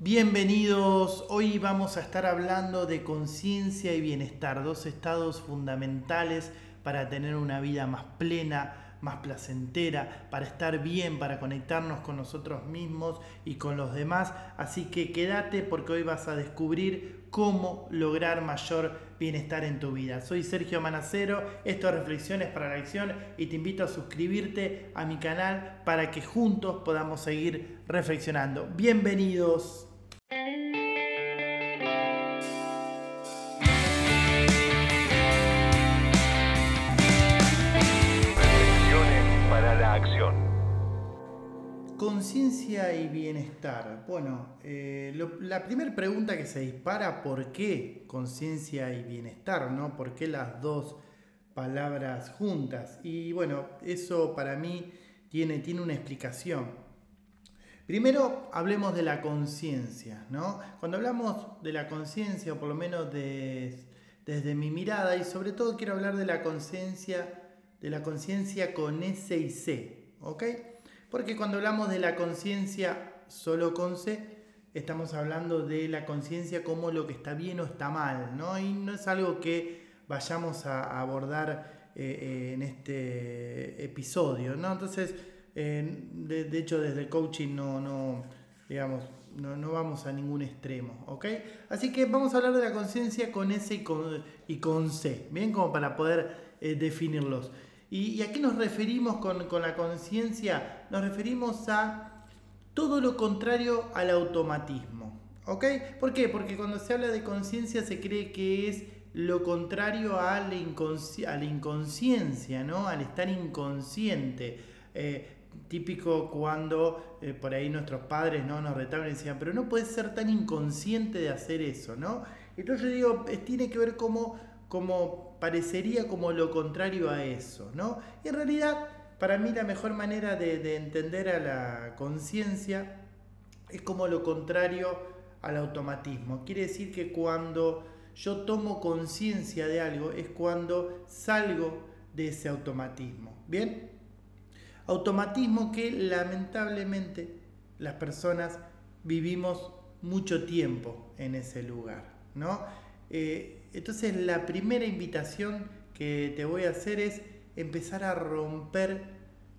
Bienvenidos, hoy vamos a estar hablando de conciencia y bienestar, dos estados fundamentales para tener una vida más plena, más placentera, para estar bien, para conectarnos con nosotros mismos y con los demás. Así que quédate porque hoy vas a descubrir cómo lograr mayor bienestar en tu vida. Soy Sergio Manacero, esto es Reflexiones para la Acción y te invito a suscribirte a mi canal para que juntos podamos seguir reflexionando. Bienvenidos. Conciencia y bienestar. Bueno, eh, la primera pregunta que se dispara, ¿por qué conciencia y bienestar? ¿no? ¿Por qué las dos palabras juntas? Y bueno, eso para mí tiene, tiene una explicación. Primero hablemos de la conciencia, ¿no? Cuando hablamos de la conciencia, o por lo menos desde mi mirada, y sobre todo quiero hablar de la conciencia, de la conciencia con S y C, ¿ok? Porque cuando hablamos de la conciencia solo con C, estamos hablando de la conciencia como lo que está bien o está mal, ¿no? Y no es algo que vayamos a abordar eh, eh, en este episodio, ¿no? Entonces, de, hecho, desde el coaching no, digamos, no, vamos a ningún extremo, ¿ok? Así que vamos a hablar de la conciencia con S y con, y con C, ¿bien? Como para poder eh, definirlos. ¿Y, a qué nos referimos con, la conciencia? Nos referimos a todo lo contrario al automatismo. ¿Ok? ¿Por qué? Porque cuando se habla de conciencia se cree que es lo contrario a la, inconsciencia, ¿no? Al estar inconsciente. Eh, típico cuando eh, por ahí nuestros padres ¿no? nos retaban y decían, pero no puedes ser tan inconsciente de hacer eso, ¿no? Entonces yo digo, tiene que ver cómo como parecería como lo contrario a eso, ¿no? Y en realidad, para mí la mejor manera de, entender a la conciencia es como lo contrario al automatismo. Quiere decir que cuando yo tomo conciencia de algo es cuando salgo de ese automatismo. ¿Bien? Automatismo que lamentablemente las personas vivimos mucho tiempo en ese lugar, ¿no? Eh, entonces la primera invitación que te voy a hacer es empezar a romper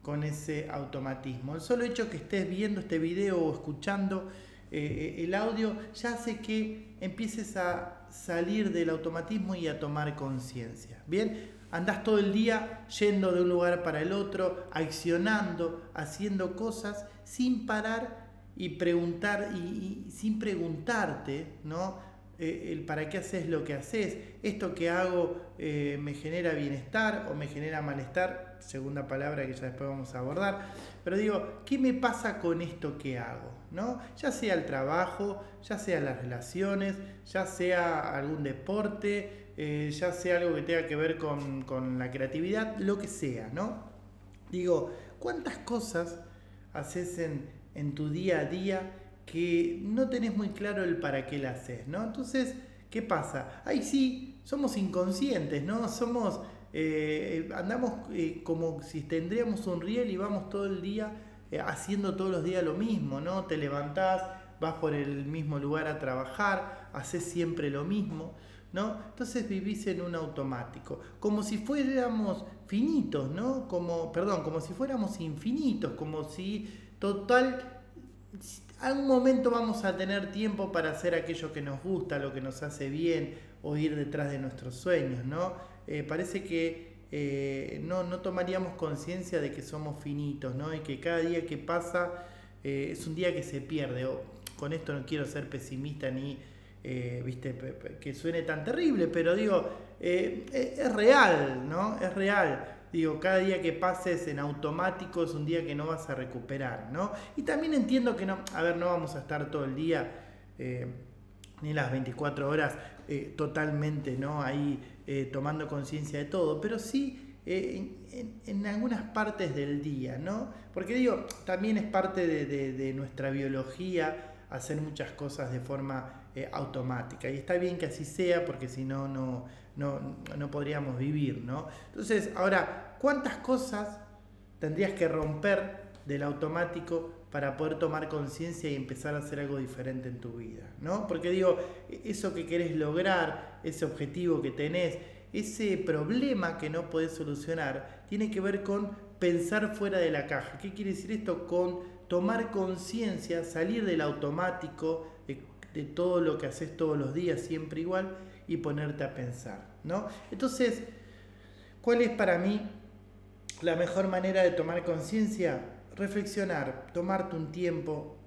con ese automatismo. El solo hecho que estés viendo este video o escuchando eh, el audio ya hace que empieces a salir del automatismo y a tomar conciencia. Bien, andás todo el día yendo de un lugar para el otro, accionando, haciendo cosas sin parar y preguntar y sin preguntarte, ¿no? Eh, el para qué haces lo que haces, esto que hago eh, me genera bienestar o me genera malestar, segunda palabra que ya después vamos a abordar, pero digo, ¿qué me pasa con esto que hago? ¿No? Ya sea el trabajo, ya sea las relaciones, ya sea algún deporte, eh, ya sea algo que tenga que ver con, con la creatividad, lo que sea, ¿no? Digo, ¿cuántas cosas haces en, en tu día a día? Que no tenés muy claro el para qué la haces, ¿no? Entonces, ¿qué pasa? Ahí sí, somos inconscientes, ¿no? Somos, eh, andamos eh, como si tendríamos un riel y vamos todo el día eh, haciendo todos los días lo mismo, ¿no? Te levantás, vas por el mismo lugar a trabajar, haces siempre lo mismo, ¿no? Entonces vivís en un automático, como si fuéramos finitos, ¿no? Como, perdón, como si fuéramos infinitos, como si total algún momento vamos a tener tiempo para hacer aquello que nos gusta, lo que nos hace bien o ir detrás de nuestros sueños, ¿no? Eh, parece que eh, no, no, tomaríamos conciencia de que somos finitos, ¿no? Y que cada día que pasa eh, es un día que se pierde. con esto no quiero ser pesimista ni, viste, que suene tan terrible, pero digo, es real, ¿no? Es real. Digo, cada día que pases en automático es un día que no vas a recuperar, ¿no? Y también entiendo que no, a ver, no vamos a estar todo el día, eh, ni las 24 horas, eh, totalmente, ¿no? Ahí eh, tomando conciencia de todo, pero sí en, algunas partes del día, ¿no? Porque digo, también es parte de, nuestra biología hacer muchas cosas de forma automática. Y está bien que así sea, porque si no, no no, podríamos vivir, ¿no? Entonces, ahora, ¿cuántas cosas tendrías que romper del automático para poder tomar conciencia y empezar a hacer algo diferente en tu vida, ¿no? Porque digo, eso que querés lograr, ese objetivo que tenés, ese problema que no podés solucionar, tiene que ver con pensar fuera de la caja. ¿Qué quiere decir esto? Con tomar conciencia, salir del automático, de, de, todo lo que haces todos los días, siempre igual, y ponerte a pensar, ¿no? Entonces, ¿cuál es para mí la mejor manera de tomar conciencia? Reflexionar, tomarte un tiempo,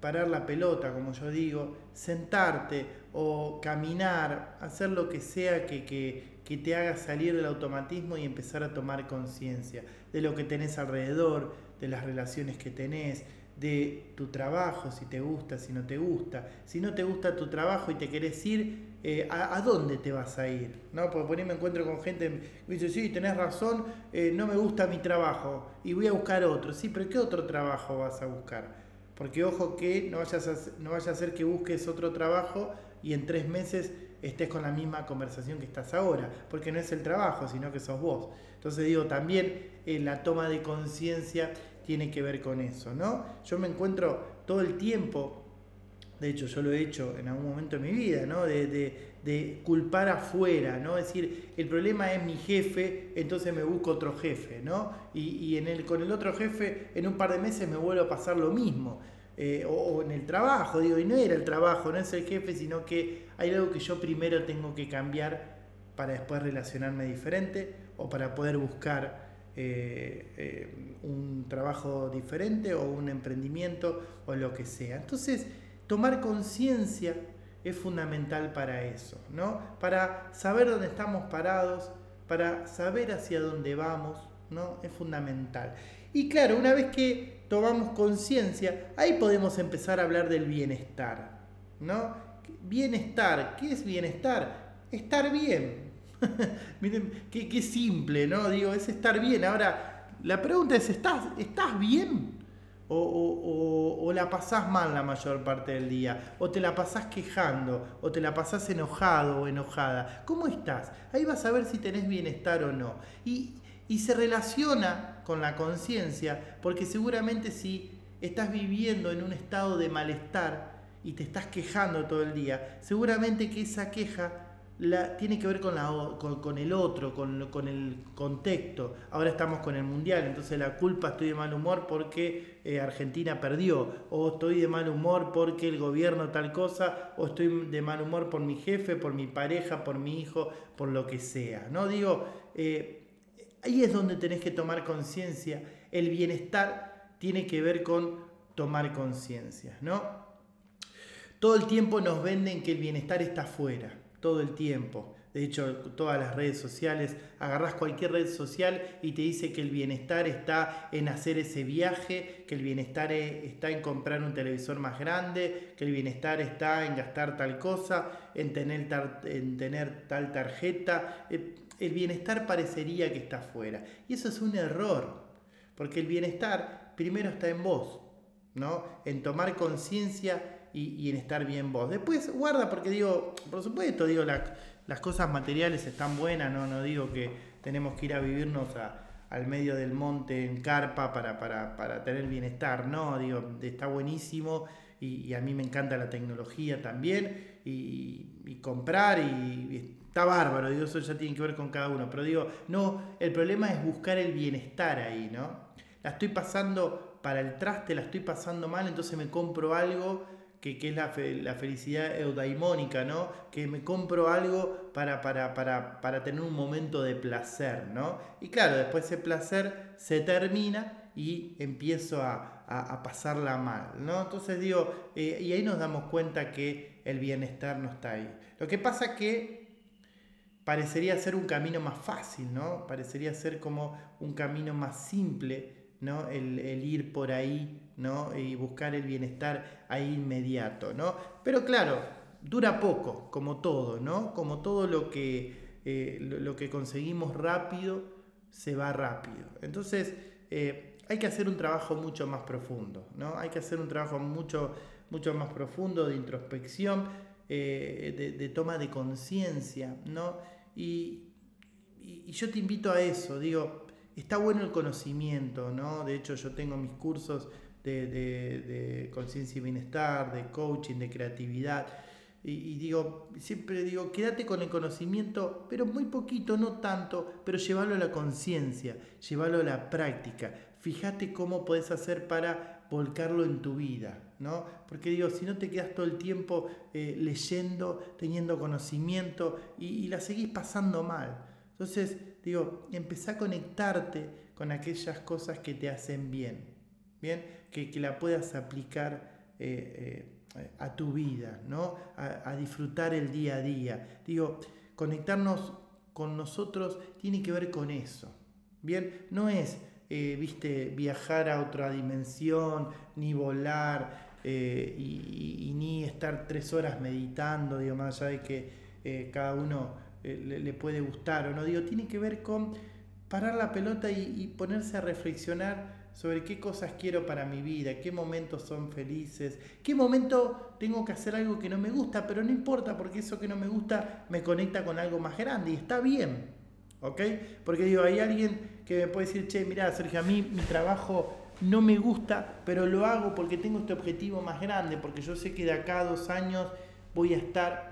parar la pelota, como yo digo, sentarte o caminar, hacer lo que sea que, que, que te haga salir del automatismo y empezar a tomar conciencia de lo que tenés alrededor, de las relaciones que tenés, de tu trabajo, si te gusta, si no te gusta. Si no te gusta tu trabajo y te querés ir, eh, ¿a, dónde te vas a ir? ¿No? Porque por ahí me encuentro con gente me dice, sí, tenés razón, eh, no me gusta mi trabajo y voy a buscar otro. Sí, pero ¿qué otro trabajo vas a buscar? Porque ojo que no vayas a, no vaya a ser que busques otro trabajo y en tres meses estés con la misma conversación que estás ahora, porque no es el trabajo, sino que sos vos. Entonces digo, también eh, la toma de conciencia tiene que ver con eso, ¿no? Yo me encuentro todo el tiempo, de hecho yo lo he hecho en algún momento de mi vida, ¿no? De, culpar afuera, ¿no? Es decir, el problema es mi jefe, entonces me busco otro jefe, ¿no? Y, en el, con el otro jefe en un par de meses me vuelvo a pasar lo mismo. Eh, o, en el trabajo, digo, y no era el trabajo, no es el jefe, sino que hay algo que yo primero tengo que cambiar para después relacionarme diferente o para poder buscar eh, eh, un trabajo diferente o un emprendimiento o lo que sea. Entonces, tomar conciencia es fundamental para eso, ¿no? Para saber dónde estamos parados, para saber hacia dónde vamos, ¿no? Es fundamental. Y claro, una vez que tomamos conciencia, ahí podemos empezar a hablar del bienestar, ¿no? Bienestar, ¿qué es bienestar? Estar bien, Miren, qué, simple, ¿no? Digo, es estar bien. Ahora, la pregunta es, ¿estás, ¿estás bien? O, la pasás mal la mayor parte del día, o te la pasás quejando, o te la pasás enojado o enojada. ¿Cómo estás? Ahí vas a ver si tenés bienestar o no. Y, y se relaciona con la conciencia, porque seguramente si estás viviendo en un estado de malestar y te estás quejando todo el día, seguramente que esa queja tiene que ver con, la, con, el otro, con, con, el contexto. Ahora estamos con el Mundial, entonces la culpa estoy de mal humor porque eh, Argentina perdió, o estoy de mal humor porque el gobierno tal cosa, o estoy de mal humor por mi jefe, por mi pareja, por mi hijo, por lo que sea. ¿no? Digo, eh, ahí es donde tenés que tomar conciencia. El bienestar tiene que ver con tomar conciencia, ¿no? Todo el tiempo nos venden que el bienestar está afuera todo el tiempo. De hecho, todas las redes sociales, agarras cualquier red social y te dice que el bienestar está en hacer ese viaje, que el bienestar e, está en comprar un televisor más grande, que el bienestar está en gastar tal cosa, en tener, tal, en tener tal tarjeta. Eh, el bienestar parecería que está afuera. Y eso es un error, porque el bienestar primero está en vos, ¿no? En tomar conciencia y, en estar bien vos. Después guarda, porque digo, por supuesto, digo, las cosas materiales están buenas, no, no digo que tenemos que ir a vivirnos al medio del monte en carpa para, para, tener bienestar, no, digo, está buenísimo y, a mí me encanta la tecnología también y, comprar y, está bárbaro, digo, eso ya tiene que ver con cada uno, pero digo, no, el problema es buscar el bienestar ahí, ¿no? La estoy pasando para el traste, la estoy pasando mal, entonces me compro algo que, es la, la, felicidad eudaimónica, ¿no? Que me compro algo para, para, para, para, tener un momento de placer, ¿no? Y claro, después ese placer se termina y empiezo a, a, pasarla mal, ¿no? Entonces digo, eh, y ahí nos damos cuenta que el bienestar no está ahí. Lo que pasa que parecería ser un camino más fácil, ¿no? Parecería ser como un camino más simple, ¿no? El, el ir por ahí ¿no? y buscar el bienestar ahí inmediato. ¿no? Pero claro, dura poco, como todo, ¿no? como todo lo que, eh, lo, que conseguimos rápido se va rápido. Entonces, eh, hay que hacer un trabajo mucho más profundo, ¿no? hay que hacer un trabajo mucho, mucho más profundo de introspección, eh, de, toma de conciencia. ¿no? Y, y yo te invito a eso, digo, está bueno el conocimiento, ¿no? De hecho, yo tengo mis cursos de, conciencia y bienestar, de coaching, de creatividad. Y, digo, siempre digo, quédate con el conocimiento, pero muy poquito, no tanto, pero llévalo a la conciencia, llévalo a la práctica. Fíjate cómo puedes hacer para volcarlo en tu vida, ¿no? Porque digo, si no te quedas todo el tiempo eh, leyendo, teniendo conocimiento y la seguís pasando mal. Entonces, digo, empezá a conectarte con aquellas cosas que te hacen bien, ¿bien? Que, que la puedas aplicar eh, eh, a tu vida, ¿no? A, disfrutar el día a día. Digo, conectarnos con nosotros tiene que ver con eso, ¿bien? No es, eh, viste, viajar a otra dimensión, ni volar, y, ni estar tres horas meditando, digo, más allá de que cada uno le, puede gustar o no, digo, tiene que ver con parar la pelota y, ponerse a reflexionar sobre qué cosas quiero para mi vida, qué momentos son felices, qué momento tengo que hacer algo que no me gusta, pero no importa porque eso que no me gusta me conecta con algo más grande y está bien, ¿ok? Porque digo, hay alguien que me puede decir, che, mira, Sergio, a mí mi trabajo no me gusta, pero lo hago porque tengo este objetivo más grande, porque yo sé que de acá a dos años voy a estar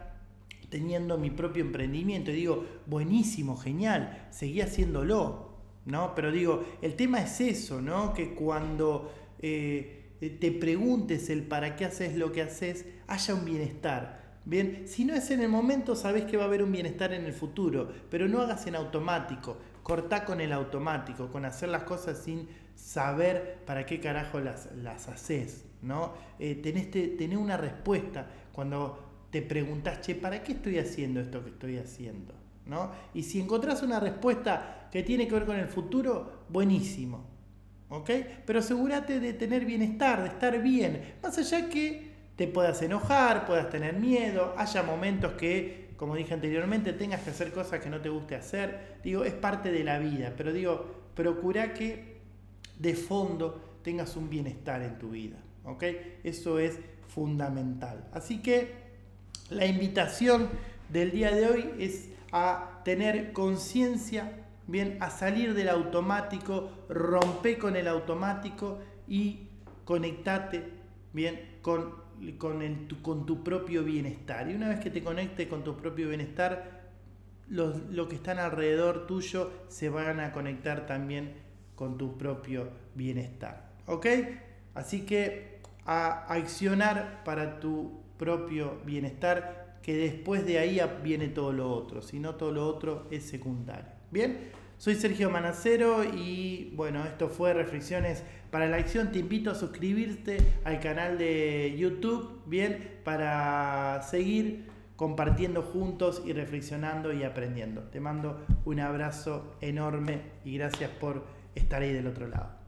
teniendo mi propio emprendimiento. Y digo, buenísimo, genial, seguí haciéndolo, ¿no? Pero digo, el tema es eso, ¿no? Que cuando eh, te preguntes el para qué haces lo que haces, haya un bienestar. Bien, si no es en el momento, sabes que va a haber un bienestar en el futuro, pero no hagas en automático, cortá con el automático, con hacer las cosas sin saber para qué carajo las, las haces, ¿no? Eh, tenés, tenés una respuesta cuando te preguntas, che, ¿para qué estoy haciendo esto que estoy haciendo? ¿No? Y si encontrás una respuesta que tiene que ver con el futuro, buenísimo. ¿Ok? Pero asegúrate de tener bienestar, de estar bien. Más allá que te puedas enojar, puedas tener miedo, haya momentos que, como dije anteriormente, tengas que hacer cosas que no te guste hacer. Digo, es parte de la vida, pero digo, procura que de fondo tengas un bienestar en tu vida. ¿Ok? Eso es fundamental. Así que la invitación del día de hoy es a tener conciencia, bien, a salir del automático, rompe con el automático y conectate, bien, con, con, con tu propio bienestar. Y una vez que te conectes con tu propio bienestar, los, lo que están alrededor tuyo se van a conectar también con tu propio bienestar. ¿Ok? Así que a accionar para tu propio bienestar, que después de ahí viene todo lo otro, si no todo lo otro es secundario. Bien, soy Sergio Manacero y bueno, esto fue Reflexiones para la Acción. Te invito a suscribirte al canal de YouTube, bien, para seguir compartiendo juntos y reflexionando y aprendiendo. Te mando un abrazo enorme y gracias por estar ahí del otro lado.